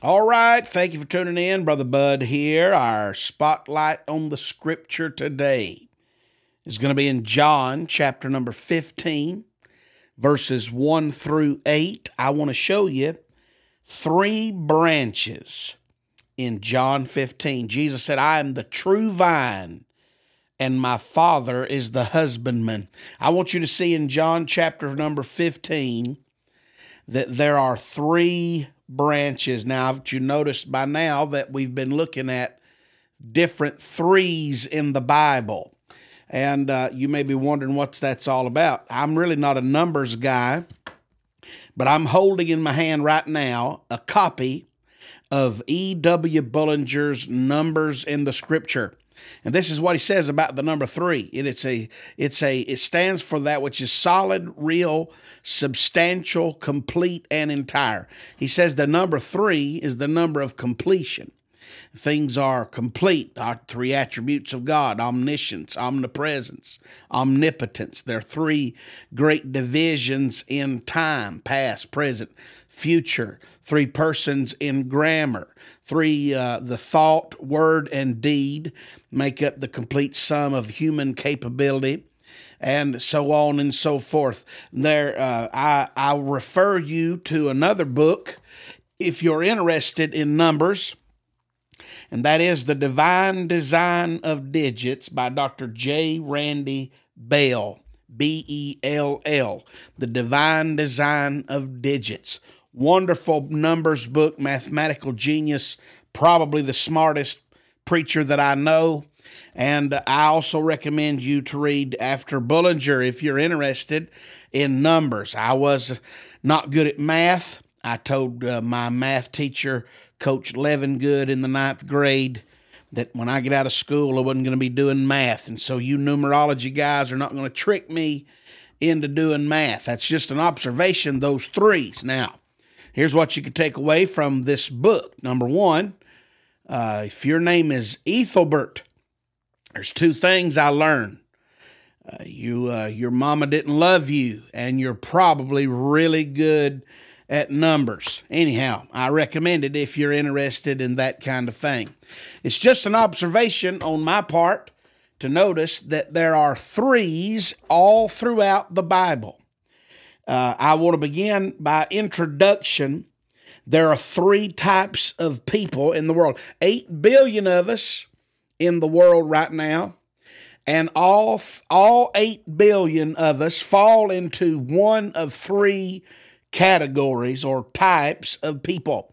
All right, thank you for tuning in. Brother Bud here. Our spotlight on the scripture today is going to be in John chapter number 15, verses 1 through 8. I want to show you three branches in John 15. Jesus said, I am the true vine, and my Father is the husbandman. I want you to see in John chapter number 15 that there are three branches. Now, you noticed by now that we've been looking at different threes in the Bible. And uh, you may be wondering what's that's all about. I'm really not a numbers guy, but I'm holding in my hand right now a copy of E.W. Bullinger's Numbers in the Scripture. And this is what he says about the number three. And it's a, it's a, it stands for that which is solid, real, substantial, complete, and entire. He says the number three is the number of completion. Things are complete, our three attributes of God omniscience, omnipresence, omnipotence. There are three great divisions in time past, present, future, three persons in grammar, three, uh, the thought, word, and deed make up the complete sum of human capability and so on and so forth. There, uh, I I refer you to another book if you're interested in numbers, and that is the Divine Design of Digits by Dr. J. Randy Bell. B E L L, The Divine Design of Digits. Wonderful numbers book, mathematical genius, probably the smartest preacher that I know. And I also recommend you to read After Bullinger if you're interested in numbers. I was not good at math. I told uh, my math teacher, Coach Levin Good, in the ninth grade, that when I get out of school, I wasn't going to be doing math. And so, you numerology guys are not going to trick me into doing math. That's just an observation, those threes. Now, here's what you can take away from this book. Number one, uh, if your name is Ethelbert, there's two things I learned. Uh, you, uh, your mama didn't love you, and you're probably really good at numbers. Anyhow, I recommend it if you're interested in that kind of thing. It's just an observation on my part to notice that there are threes all throughout the Bible. Uh, I want to begin by introduction there are three types of people in the world. Eight billion of us in the world right now, and all all eight billion of us fall into one of three categories or types of people.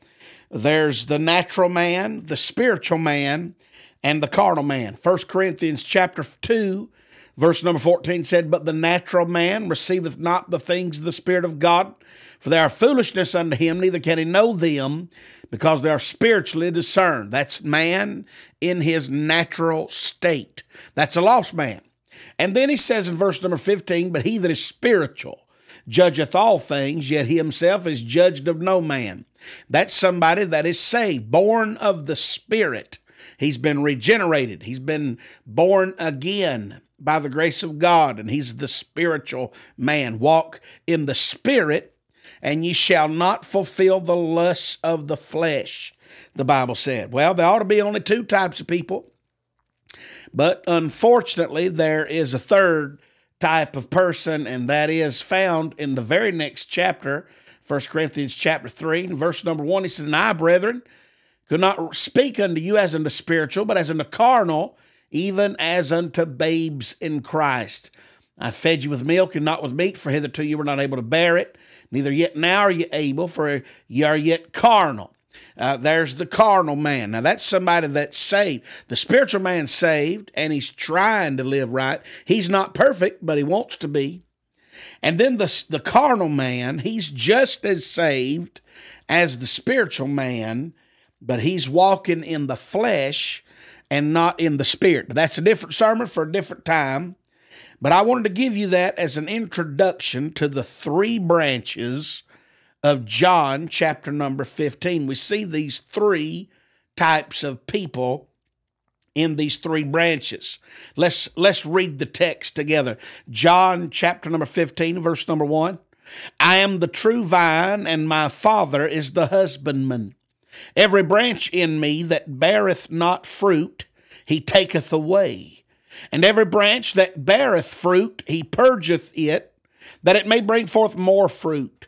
There's the natural man, the spiritual man, and the carnal man. 1 Corinthians chapter 2 verse number 14 said, But the natural man receiveth not the things of the Spirit of God, for they are foolishness unto him, neither can he know them, because they are spiritually discerned. That's man in his natural state. That's a lost man. And then he says in verse number 15, But he that is spiritual judgeth all things, yet he himself is judged of no man. That's somebody that is saved, born of the Spirit. He's been regenerated. He's been born again by the grace of God, and he's the spiritual man. Walk in the Spirit, and ye shall not fulfill the lusts of the flesh, the Bible said. Well, there ought to be only two types of people. But unfortunately, there is a third type of person, and that is found in the very next chapter, 1 Corinthians chapter 3, verse number 1. He said, And I, brethren, could not speak unto you as unto spiritual, but as unto carnal, even as unto babes in Christ. I fed you with milk and not with meat, for hitherto you were not able to bear it, neither yet now are you able, for ye are yet carnal. Uh, there's the carnal man. Now, that's somebody that's saved. The spiritual man's saved and he's trying to live right. He's not perfect, but he wants to be. And then the, the carnal man, he's just as saved as the spiritual man, but he's walking in the flesh and not in the spirit. But That's a different sermon for a different time. But I wanted to give you that as an introduction to the three branches of John chapter number 15. We see these three types of people in these three branches. Let's let's read the text together. John chapter number 15 verse number 1. I am the true vine and my father is the husbandman. Every branch in me that beareth not fruit, he taketh away. And every branch that beareth fruit, he purgeth it, that it may bring forth more fruit.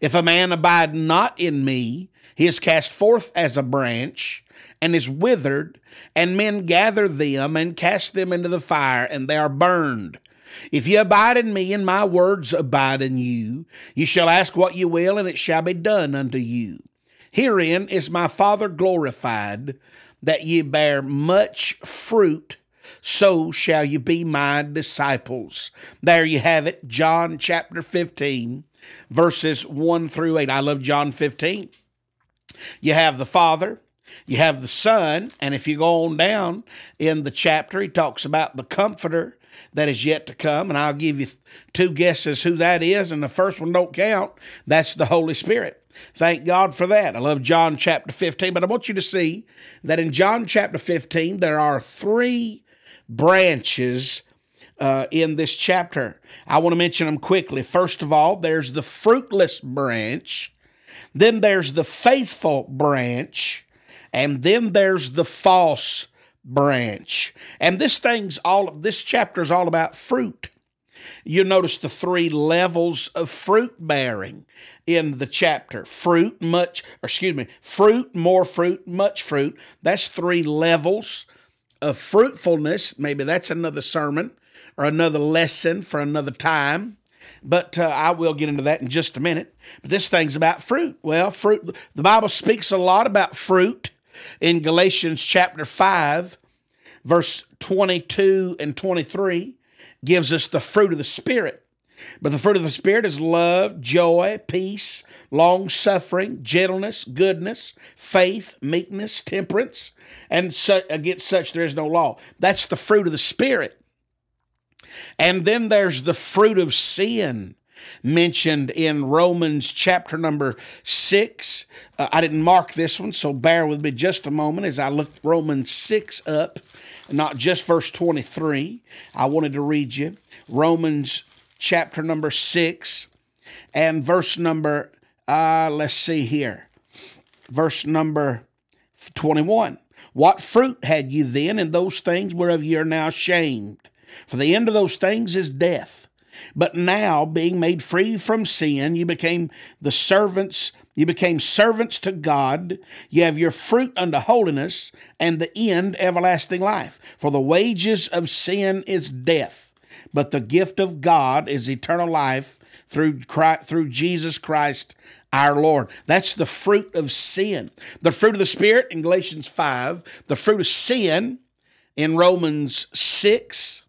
If a man abide not in me, he is cast forth as a branch, and is withered, and men gather them and cast them into the fire, and they are burned. If ye abide in me, and my words abide in you, ye shall ask what ye will, and it shall be done unto you. Herein is my Father glorified, that ye bear much fruit, so shall ye be my disciples. There you have it, John chapter 15, verses 1 through 8. I love John 15. You have the Father, you have the Son, and if you go on down in the chapter, he talks about the Comforter that is yet to come, and I'll give you two guesses who that is, and the first one don't count. That's the Holy Spirit. Thank God for that. I love John chapter 15, but I want you to see that in John chapter 15, there are three branches uh, in this chapter. I want to mention them quickly. First of all, there's the fruitless branch, then there's the faithful branch, and then there's the false branch. And this thing's all this chapter is all about fruit. You notice the three levels of fruit bearing in the chapter. Fruit, much, or excuse me, fruit, more fruit, much fruit. That's three levels of fruitfulness. Maybe that's another sermon or another lesson for another time. But uh, I will get into that in just a minute. But this thing's about fruit. Well, fruit, the Bible speaks a lot about fruit in Galatians chapter 5, verse 22 and 23, gives us the fruit of the Spirit. But the fruit of the Spirit is love, joy, peace, long suffering, gentleness, goodness, faith, meekness, temperance, and against such there is no law. That's the fruit of the Spirit. And then there's the fruit of sin mentioned in Romans chapter number six. Uh, I didn't mark this one, so bear with me just a moment as I look Romans 6 up, not just verse 23. I wanted to read you Romans chapter number 6 and verse number, uh, let's see here, verse number 21. What fruit had ye then in those things whereof ye are now ashamed? For the end of those things is death. But now, being made free from sin, you became the servants, you became servants to God. You have your fruit unto holiness, and the end everlasting life. For the wages of sin is death, but the gift of God is eternal life through Christ, through Jesus Christ our Lord. That's the fruit of sin. The fruit of the Spirit in Galatians 5, the fruit of sin in Romans 6,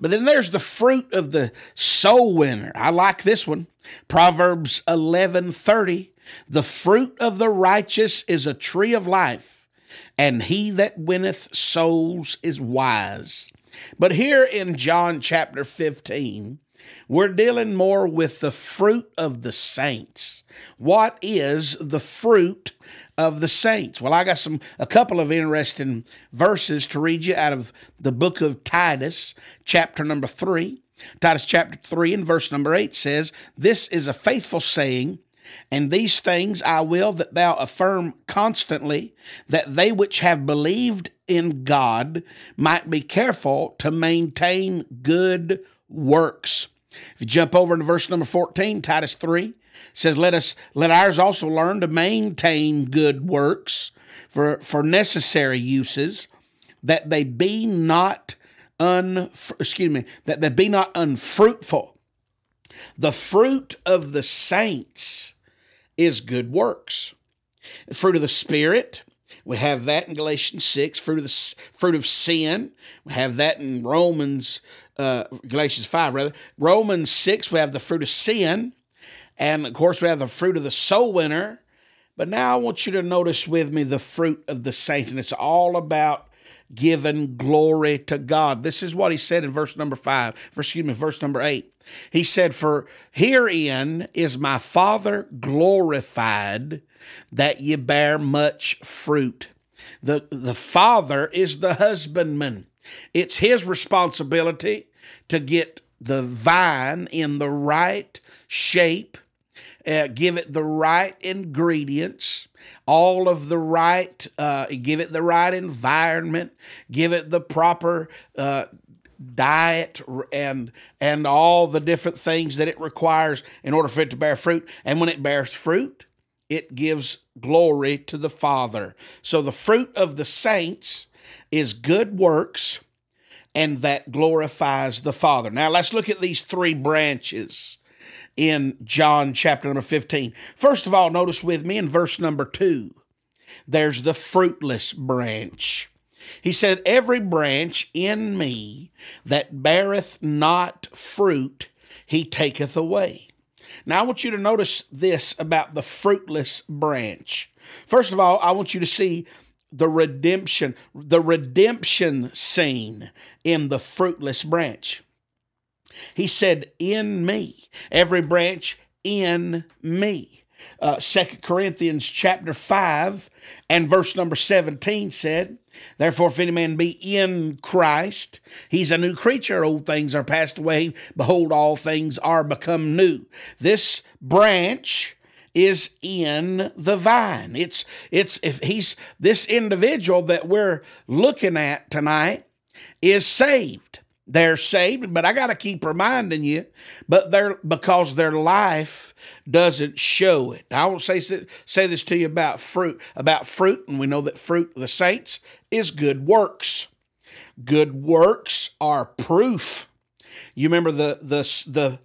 but then there's the fruit of the soul winner. I like this one. Proverbs 11:30. The fruit of the righteous is a tree of life, and he that winneth souls is wise. But here in John chapter 15, we're dealing more with the fruit of the saints. What is the fruit of the saints. Well, I got some a couple of interesting verses to read you out of the book of Titus, chapter number 3. Titus chapter 3 and verse number 8 says, This is a faithful saying, and these things I will that thou affirm constantly, that they which have believed in God might be careful to maintain good works. If you jump over to verse number 14, Titus 3, says, Let us let ours also learn to maintain good works for, for necessary uses, that they be not un excuse me, that they be not unfruitful. The fruit of the saints is good works. Fruit of the Spirit, we have that in Galatians 6. Fruit of the fruit of sin, we have that in Romans, uh, Galatians 5, rather. Romans 6, we have the fruit of sin. And of course, we have the fruit of the soul winner. But now I want you to notice with me the fruit of the saints, and it's all about giving glory to God. This is what he said in verse number five, for, excuse me, verse number eight. He said, For herein is my Father glorified that ye bear much fruit. The, the Father is the husbandman. It's his responsibility to get the vine in the right shape, uh, give it the right ingredients, all of the right, uh, give it the right environment, give it the proper uh, diet and and all the different things that it requires in order for it to bear fruit. And when it bears fruit, it gives glory to the Father. So the fruit of the saints is good works and that glorifies the Father. Now let's look at these three branches in John chapter number 15. First of all, notice with me in verse number 2, there's the fruitless branch. He said, Every branch in me that beareth not fruit, he taketh away. Now, I want you to notice this about the fruitless branch. First of all, I want you to see the redemption, the redemption scene in the fruitless branch. He said, In me, every branch in me. Uh, 2 Corinthians chapter 5 and verse number 17 said, Therefore, if any man be in Christ, he's a new creature. Old things are passed away. Behold, all things are become new. This branch is in the vine. It's it's if he's this individual that we're looking at tonight is saved. They're saved, but I got to keep reminding you, but they're because their life doesn't show it. I won't say say this to you about fruit, about fruit, and we know that fruit of the saints is good works. Good works are proof. You remember the the the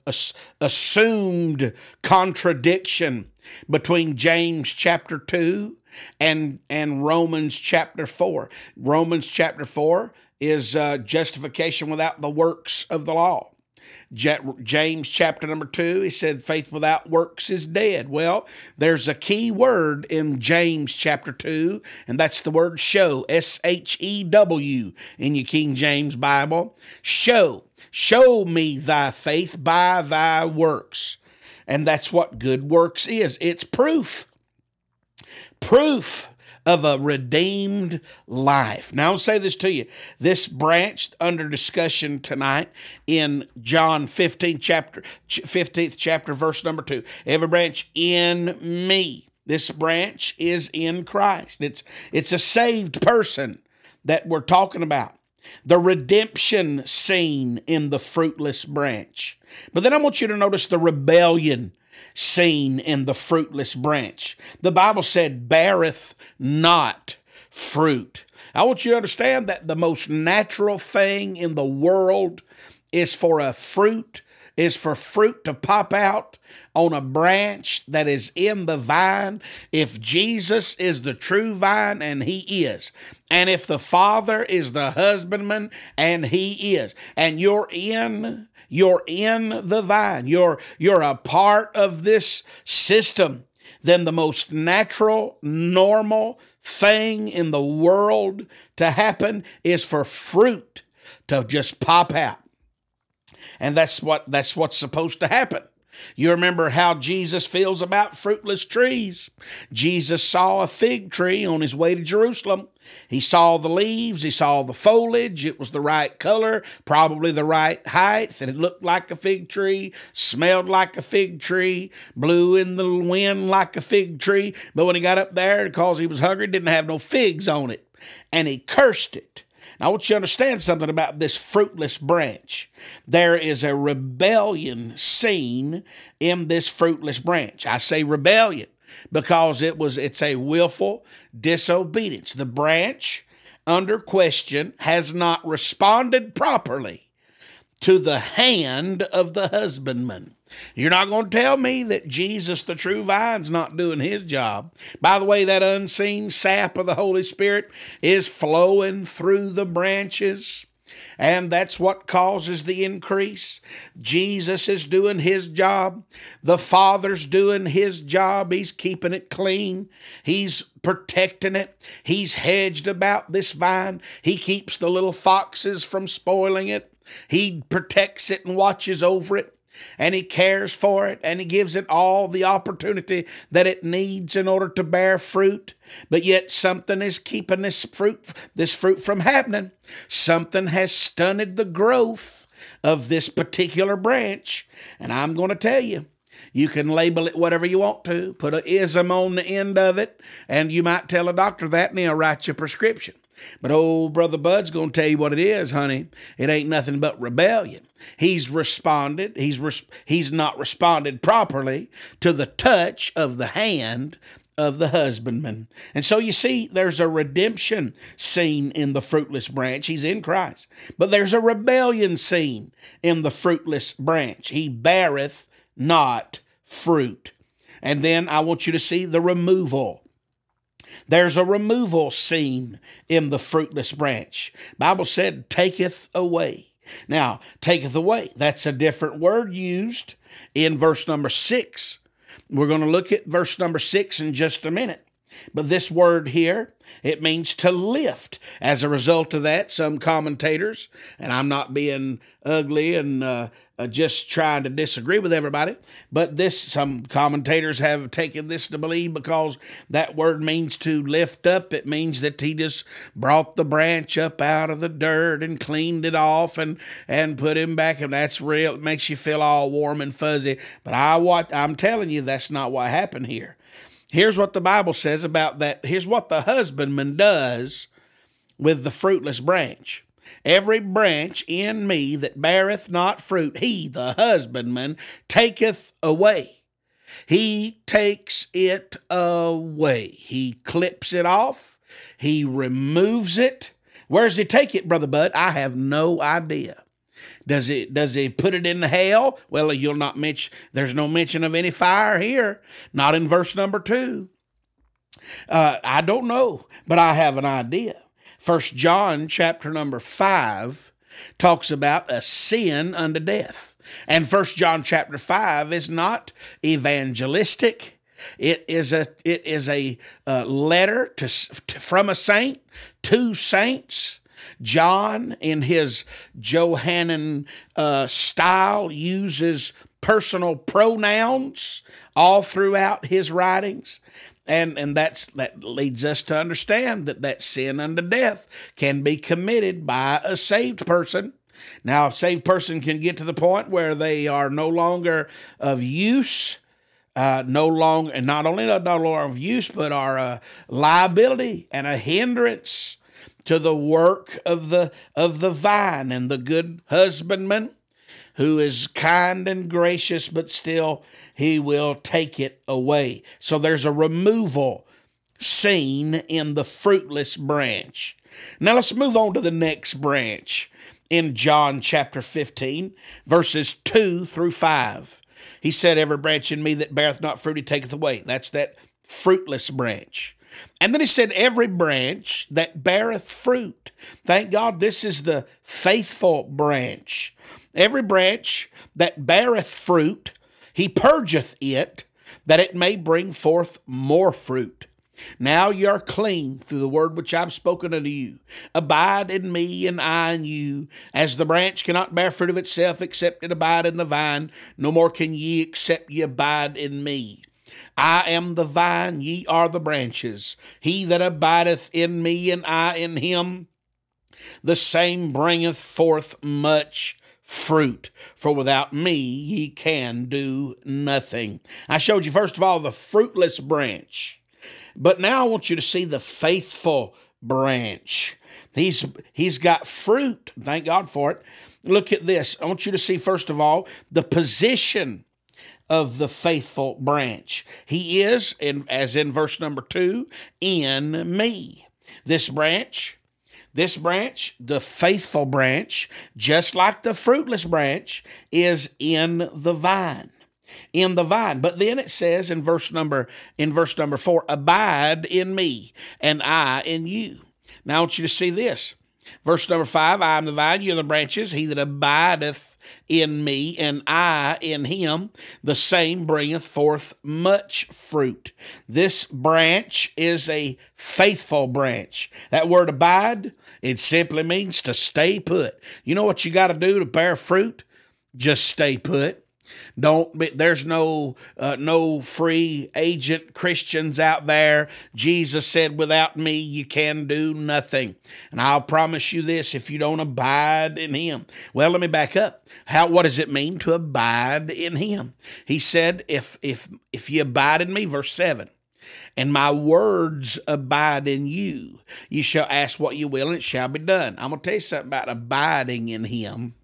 assumed contradiction between James chapter 2 and and Romans chapter 4. Romans chapter 4 is uh, justification without the works of the law. James chapter number two, he said, faith without works is dead. Well, there's a key word in James chapter two, and that's the word show, S H E W in your King James Bible. Show. Show me thy faith by thy works. And that's what good works is it's proof. Proof of a redeemed life. Now, I'll say this to you. This branch under discussion tonight in John 15, chapter 15th chapter, verse number 2. Every branch in me. This branch is in Christ. It's it's a saved person that we're talking about. The redemption scene in the fruitless branch. But then I want you to notice the rebellion seen in the fruitless branch. The Bible said, beareth not fruit. I want you to understand that the most natural thing in the world is for a fruit, is for fruit to pop out on a branch that is in the vine. If Jesus is the true vine, and He is, and if the Father is the husbandman, and He is, and you're in you're in the vine, you're, you're a part of this system, then the most natural, normal thing in the world to happen is for fruit to just pop out. And that's what that's what's supposed to happen. You remember how Jesus feels about fruitless trees. Jesus saw a fig tree on his way to Jerusalem. He saw the leaves, he saw the foliage, it was the right color, probably the right height, and it looked like a fig tree, smelled like a fig tree, blew in the wind like a fig tree. But when he got up there, because he was hungry, didn't have no figs on it, and he cursed it. Now, I want you to understand something about this fruitless branch. There is a rebellion seen in this fruitless branch. I say rebellion because it was it's a willful disobedience. The branch under question has not responded properly to the hand of the husbandman. You're not going to tell me that Jesus, the true vine's not doing his job. By the way, that unseen sap of the Holy Spirit is flowing through the branches. And that's what causes the increase. Jesus is doing his job. The Father's doing his job. He's keeping it clean. He's protecting it. He's hedged about this vine. He keeps the little foxes from spoiling it. He protects it and watches over it and he cares for it and he gives it all the opportunity that it needs in order to bear fruit. But yet something is keeping this fruit this fruit from happening. Something has stunted the growth of this particular branch. And i'm going to tell you you can label it whatever you want to put a ism on the end of it and you might tell a doctor that and he'll write you a prescription but old brother Bud's going to tell you what it is, honey. It ain't nothing but rebellion. He's responded. He's res- he's not responded properly to the touch of the hand of the husbandman. And so you see, there's a redemption scene in the fruitless branch. He's in Christ. But there's a rebellion scene in the fruitless branch. He beareth not fruit. And then I want you to see the removal there's a removal scene in the fruitless branch. Bible said, taketh away. Now, taketh away, that's a different word used in verse number six. We're going to look at verse number six in just a minute. But this word here, it means to lift. As a result of that, some commentators, and I'm not being ugly and uh, uh, just trying to disagree with everybody, but this, some commentators have taken this to believe because that word means to lift up. It means that he just brought the branch up out of the dirt and cleaned it off and, and put him back. And that's real. It makes you feel all warm and fuzzy. But I what I'm telling you, that's not what happened here. Here's what the Bible says about that. Here's what the husbandman does with the fruitless branch. Every branch in me that beareth not fruit, he, the husbandman, taketh away. He takes it away. He clips it off. He removes it. Where does he take it, Brother Bud? I have no idea. Does it does he put it in the hell? Well, you'll not mention there's no mention of any fire here, not in verse number two. Uh, I don't know, but I have an idea. First John chapter number five talks about a sin unto death. And First John chapter five is not evangelistic. It is a it is a uh, letter to, to from a saint to saints John, in his Johannine uh, style, uses personal pronouns all throughout his writings. And, and that's that leads us to understand that that sin unto death can be committed by a saved person. Now, a saved person can get to the point where they are no longer of use, uh, no longer, and not only no longer of use, but are a liability and a hindrance to the work of the of the vine and the good husbandman who is kind and gracious but still he will take it away. So there's a removal seen in the fruitless branch. Now let's move on to the next branch in John chapter 15 verses 2 through 5 he said every branch in me that beareth not fruit he taketh away. That's that fruitless branch. And then he said, Every branch that beareth fruit. Thank God this is the faithful branch. Every branch that beareth fruit, he purgeth it, that it may bring forth more fruit. Now ye are clean through the word which I've spoken unto you. Abide in me, and I in you. As the branch cannot bear fruit of itself except it abide in the vine, no more can ye except ye abide in me. I am the vine, ye are the branches. He that abideth in me, and I in him, the same bringeth forth much fruit. For without me, ye can do nothing. I showed you, first of all, the fruitless branch. But now I want you to see the faithful branch. He's, he's got fruit. Thank God for it. Look at this. I want you to see, first of all, the position of the faithful branch. He is, in, as in verse number two, in me. This branch, this branch, the faithful branch, just like the fruitless branch, is in the vine. In the vine. But then it says in verse number in verse number four, abide in me, and I in you. Now I want you to see this. Verse number five I am the vine, you are the branches. He that abideth in me, and I in him, the same bringeth forth much fruit. This branch is a faithful branch. That word abide, it simply means to stay put. You know what you got to do to bear fruit? Just stay put. Don't be, there's no uh, no free agent Christians out there. Jesus said, "Without me, you can do nothing." And I'll promise you this: if you don't abide in Him, well, let me back up. How what does it mean to abide in Him? He said, "If if if you abide in me," verse seven and my words abide in you. You shall ask what you will, and it shall be done. I'm going to tell you something about abiding in Him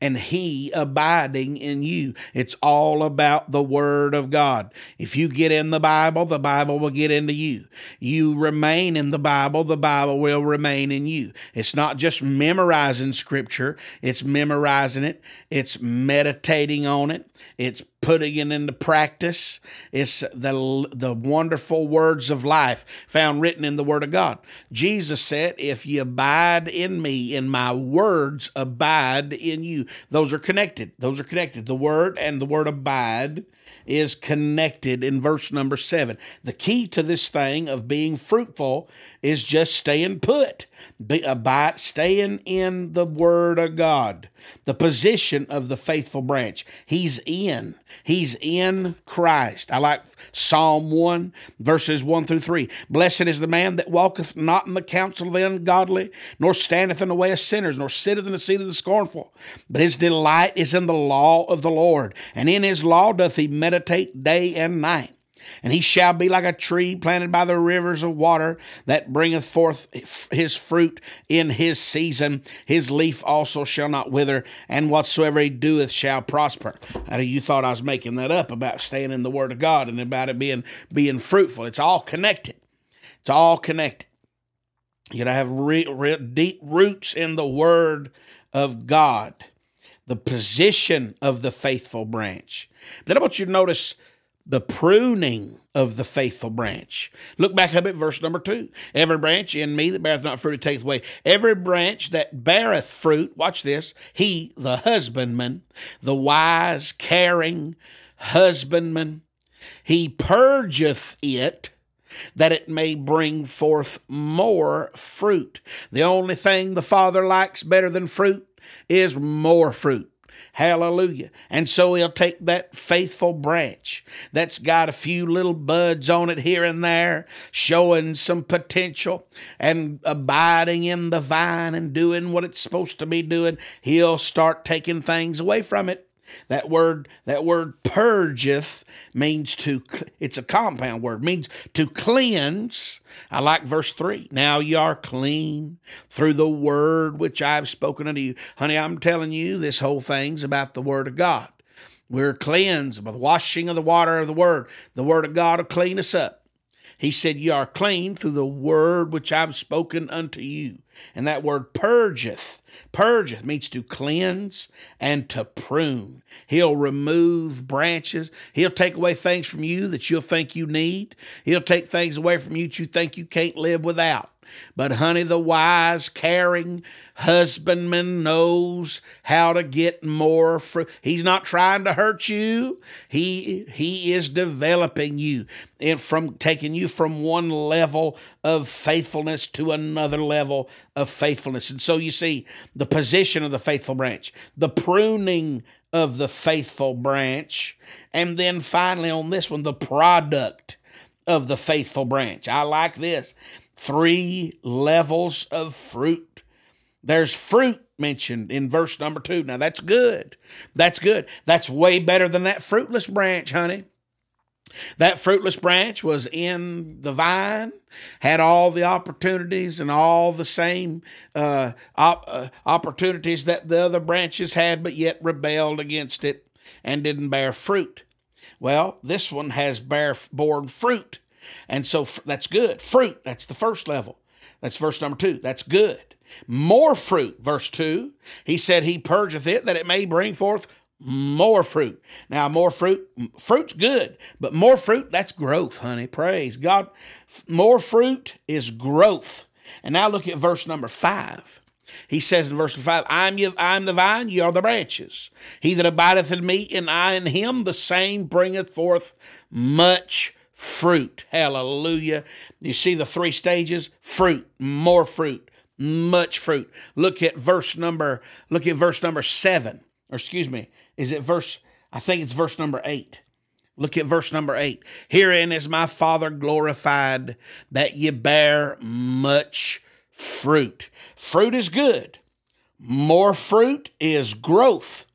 and He abiding in you. It's all about the Word of God. If you get in the Bible, the Bible will get into you. You remain in the Bible, the Bible will remain in you. It's not just memorizing Scripture, it's memorizing it, it's meditating on it, it's putting it into practice. It's the, the wonderful words of life found written in the Word of God. Jesus said, If you abide in me, and my words abide in you. Those are connected. Those are connected. The Word and the word abide is connected in verse number seven. The key to this thing of being fruitful is just staying put, be, uh, abide, staying in the Word of God, the position of the faithful branch. He's in. He's in Christ. I like Psalm 1, verses 1 through 3. Blessed is the man that walketh not in the counsel of the ungodly, nor standeth in the way of sinners, nor sitteth in the seat of the scornful. But his delight is in the law of the Lord, and in his law doth he meditate day and night and he shall be like a tree planted by the rivers of water that bringeth forth his fruit in his season. His leaf also shall not wither, and whatsoever he doeth shall prosper. Now, you thought I was making that up about staying in the Word of God and about it being being fruitful. It's all connected. It's all connected. You gotta have real, real deep roots in the Word of God. The position of the faithful branch. Then I want you to notice the pruning of the faithful branch. Look back up at verse number two. Every branch in me that beareth not fruit, taketh away. Every branch that beareth fruit, watch this, he, the husbandman, the wise, caring husbandman, he purgeth it that it may bring forth more fruit. The only thing the Father likes better than fruit is more fruit. Hallelujah. And so he'll take that faithful branch that's got a few little buds on it here and there, showing some potential and abiding in the vine and doing what it's supposed to be doing. He'll start taking things away from it. That word, that word purgeth means to, it's a compound word, means to cleanse. I like verse 3. Now you are clean through the word which I have spoken unto you. Honey, I'm telling you, this whole thing's about the word of God. We're cleansed by the washing of the water of the word. The word of God will clean us up. He said, You are clean through the word which I've spoken unto you. And that word purgeth, purgeth means to cleanse and to prune. He'll remove branches. He'll take away things from you that you'll think you need. He'll take things away from you that you think you can't live without. But, honey, the wise, caring husbandman knows how to get more fruit. He's not trying to hurt you. He he is developing you and from taking you from one level of faithfulness to another level of faithfulness. And so you see the position of the faithful branch, the pruning of the faithful branch, and then finally on this one, the product of the faithful branch. I like this three levels of fruit. There's fruit mentioned in verse number two. Now that's good. That's good. That's way better than that fruitless branch, honey. That fruitless branch was in the vine, had all the opportunities and all the same uh, op- uh, opportunities that the other branches had, but yet rebelled against it and didn't bear fruit. Well, this one has bear borne fruit. And so that's good. Fruit, that's the first level. That's verse number two. That's good. More fruit, verse two. He said, He purgeth it that it may bring forth more fruit. Now, more fruit, fruit's good, but more fruit, that's growth, honey. Praise God. More fruit is growth. And now look at verse number five. He says in verse 5, I'm, you, I'm the vine, ye are the branches. He that abideth in me, and I in him, the same bringeth forth much fruit. Hallelujah. You see the three stages? Fruit, more fruit, much fruit. Look at verse number, look at verse number seven. Or excuse me, is it verse, I think it's verse number eight. Look at verse number eight. Herein is my Father glorified that ye bear much fruit. Fruit is good. More fruit is growth,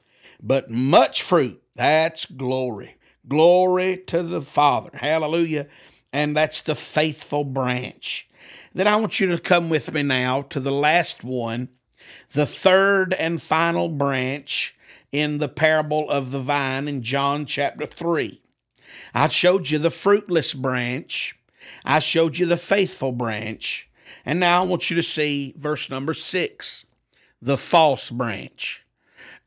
but much fruit, that's glory. Glory to the Father. Hallelujah. And that's the faithful branch. Then I want you to come with me now to the last one, the third and final branch in the parable of the vine in John chapter 3. I showed you the fruitless branch. I showed you the faithful branch. And now I want you to see verse number six the false branch.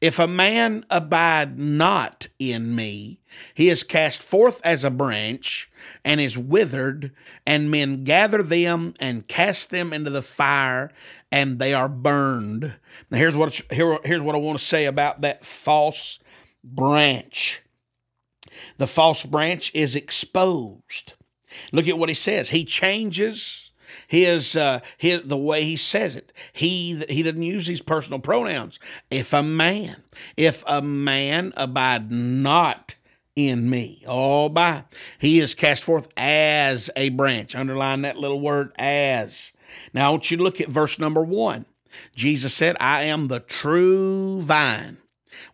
If a man abide not in me, he is cast forth as a branch and is withered, and men gather them and cast them into the fire, and they are burned. Now, here's what, here, here's what I want to say about that false branch. The false branch is exposed. Look at what he says. He changes his uh, his the way he says it. He he doesn't use these personal pronouns. If a man, if a man abide not in me, oh, all by he is cast forth as a branch. Underline that little word as. Now I want you to look at verse number one. Jesus said, I am the true vine.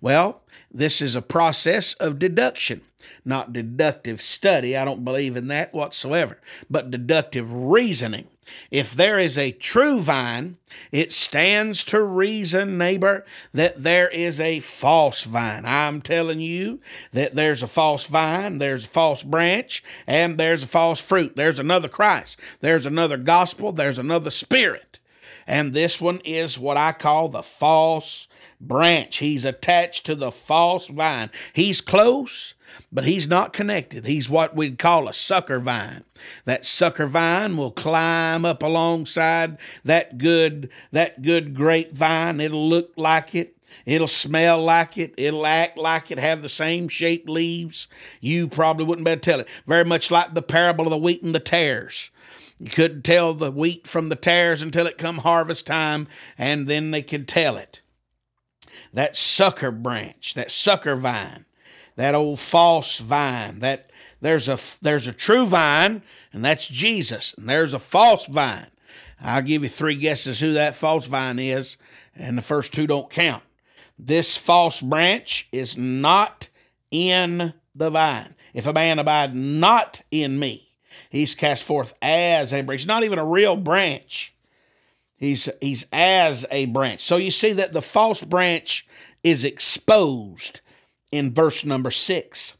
Well, this is a process of deduction not deductive study. I don't believe in that whatsoever, but deductive reasoning. If there is a true vine, it stands to reason, neighbor, that there is a false vine. I'm telling you that there's a false vine, there's a false branch, and there's a false fruit. There's another Christ, there's another gospel, there's another spirit. And this one is what I call the false branch. He's attached to the false vine. He's close, but he's not connected. He's what we'd call a sucker vine. That sucker vine will climb up alongside that good that good grapevine. It'll look like it. It'll smell like it. It'll act like it, have the same shaped leaves. You probably wouldn't better tell it. Very much like the parable of the wheat and the tares. You couldn't tell the wheat from the tares until it come harvest time, and then they could tell it. That sucker branch, that sucker vine, that old false vine. That there's a there's a true vine, and that's Jesus, and there's a false vine. I'll give you three guesses who that false vine is, and the first two don't count. This false branch is not in the vine. If a man abide not in me, he's cast forth as a branch. He's not even a real branch. He's he's as a branch. So you see that the false branch is exposed in verse number six.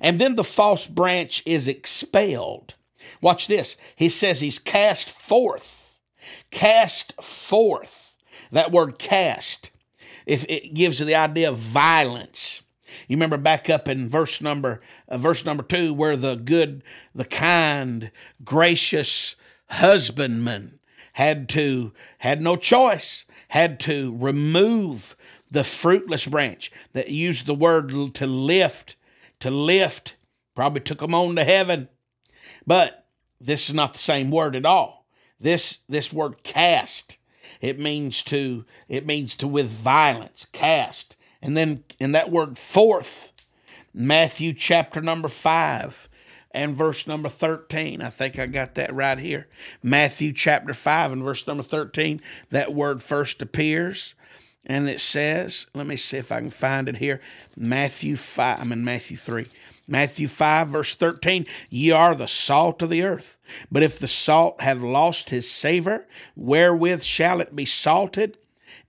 And then the false branch is expelled. Watch this. He says he's cast forth. Cast forth. That word cast, if it gives you the idea of violence. You remember back up in verse number uh, verse number 2 where the good, the kind, gracious husbandman had to had no choice, had to remove the fruitless branch that used the word to lift, to lift, probably took them on to heaven. But this is not the same word at all. This this word cast, it means to it means to with violence, cast. And then in that word forth, Matthew chapter number 5 and verse number 13. I think I got that right here. Matthew chapter 5 and verse number 13, that word first appears and it says, let me see if I can find it here. Matthew 5, I'm in Matthew 3. Matthew 5, verse 13, ye are the salt of the earth. But if the salt have lost his savor, wherewith shall it be salted?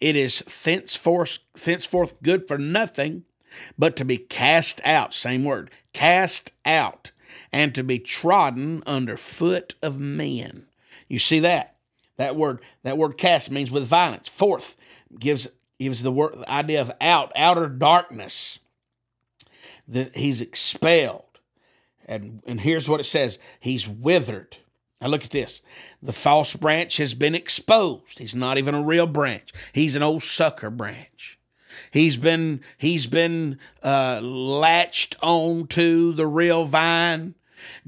It is thenceforth, thenceforth good for nothing, but to be cast out, same word, cast out, and to be trodden under foot of men. You see that? That word, that word cast means with violence. Forth gives gives the word the idea of out, outer darkness. That he's expelled. And and here's what it says: he's withered. Now look at this. The false branch has been exposed. He's not even a real branch. He's an old sucker branch. He's been he's been uh, latched on to the real vine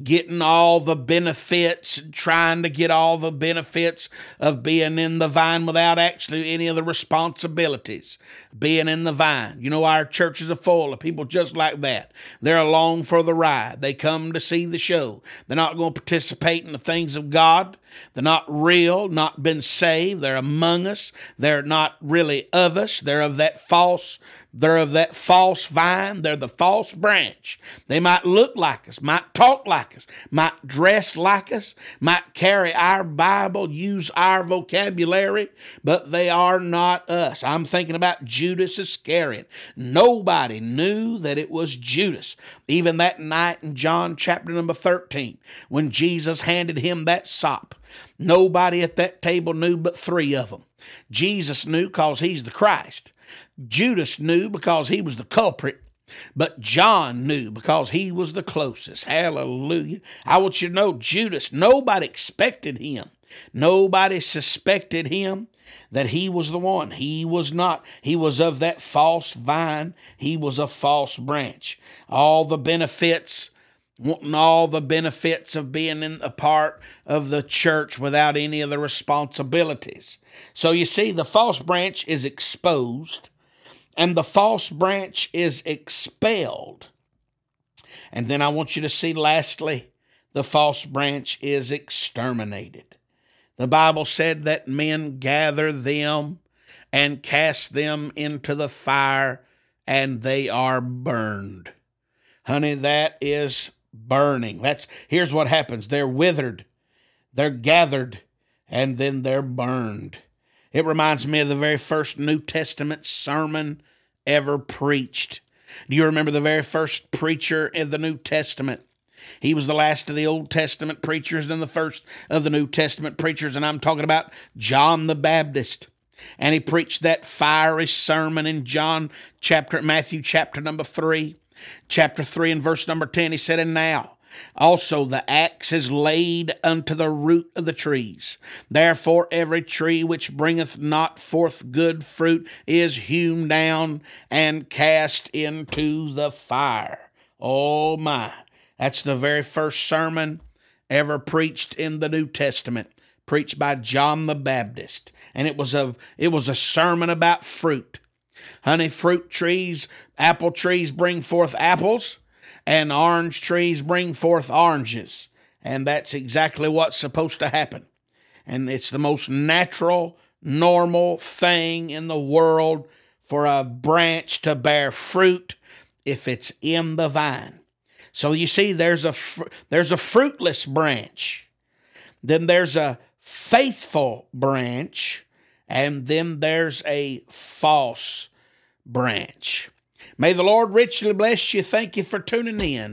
getting all the benefits, trying to get all the benefits of being in the vine without actually any of the responsibilities being in the vine. You know, our churches are full of people just like that. They're along for the ride. They come to see the show. They're not going to participate in the things of God. They're not real, not been saved. They're among us. They're not really of us. They're of that false they're of that false vine. They're the false branch. They might look like us, might talk like us, might dress like us, might carry our Bible, use our vocabulary, but they are not us. I'm thinking about Judas Iscariot. Nobody knew that it was Judas. Even that night in John chapter number 13, when Jesus handed him that sop, nobody at that table knew but three of them. Jesus knew because he's the Christ. Judas knew because he was the culprit, but John knew because he was the closest. Hallelujah. I want you to know Judas, nobody expected him. Nobody suspected him that he was the one. He was not. He was of that false vine. He was a false branch. All the benefits, wanting all the benefits of being in a part of the church without any of the responsibilities. So you see, the false branch is exposed and the false branch is expelled. And then I want you to see, lastly, the false branch is exterminated. The Bible said that men gather them and cast them into the fire, and they are burned. Honey, that is burning. That's here's what happens. They're withered, they're gathered, and then they're burned. It reminds me of the very first New Testament sermon ever preached. Do you remember the very first preacher in the New Testament? He was the last of the Old Testament preachers and the first of the New Testament preachers, and I'm talking about John the Baptist. And he preached that fiery sermon in John chapter, Matthew chapter number three, chapter three and verse number 10. He said, And now also, the axe is laid unto the root of the trees. Therefore, every tree which bringeth not forth good fruit is hewn down and cast into the fire. Oh my. That's the very first sermon ever preached in the New Testament, preached by John the Baptist. And it was a it was a sermon about fruit. Honey, fruit trees, apple trees bring forth apples and orange trees bring forth oranges. And that's exactly what's supposed to happen. And it's the most natural, normal thing in the world for a branch to bear fruit if it's in the vine. So you see, there's a fr- there's a fruitless branch, then there's a faithful branch, and then there's a false branch. May the Lord richly bless you. Thank you for tuning in.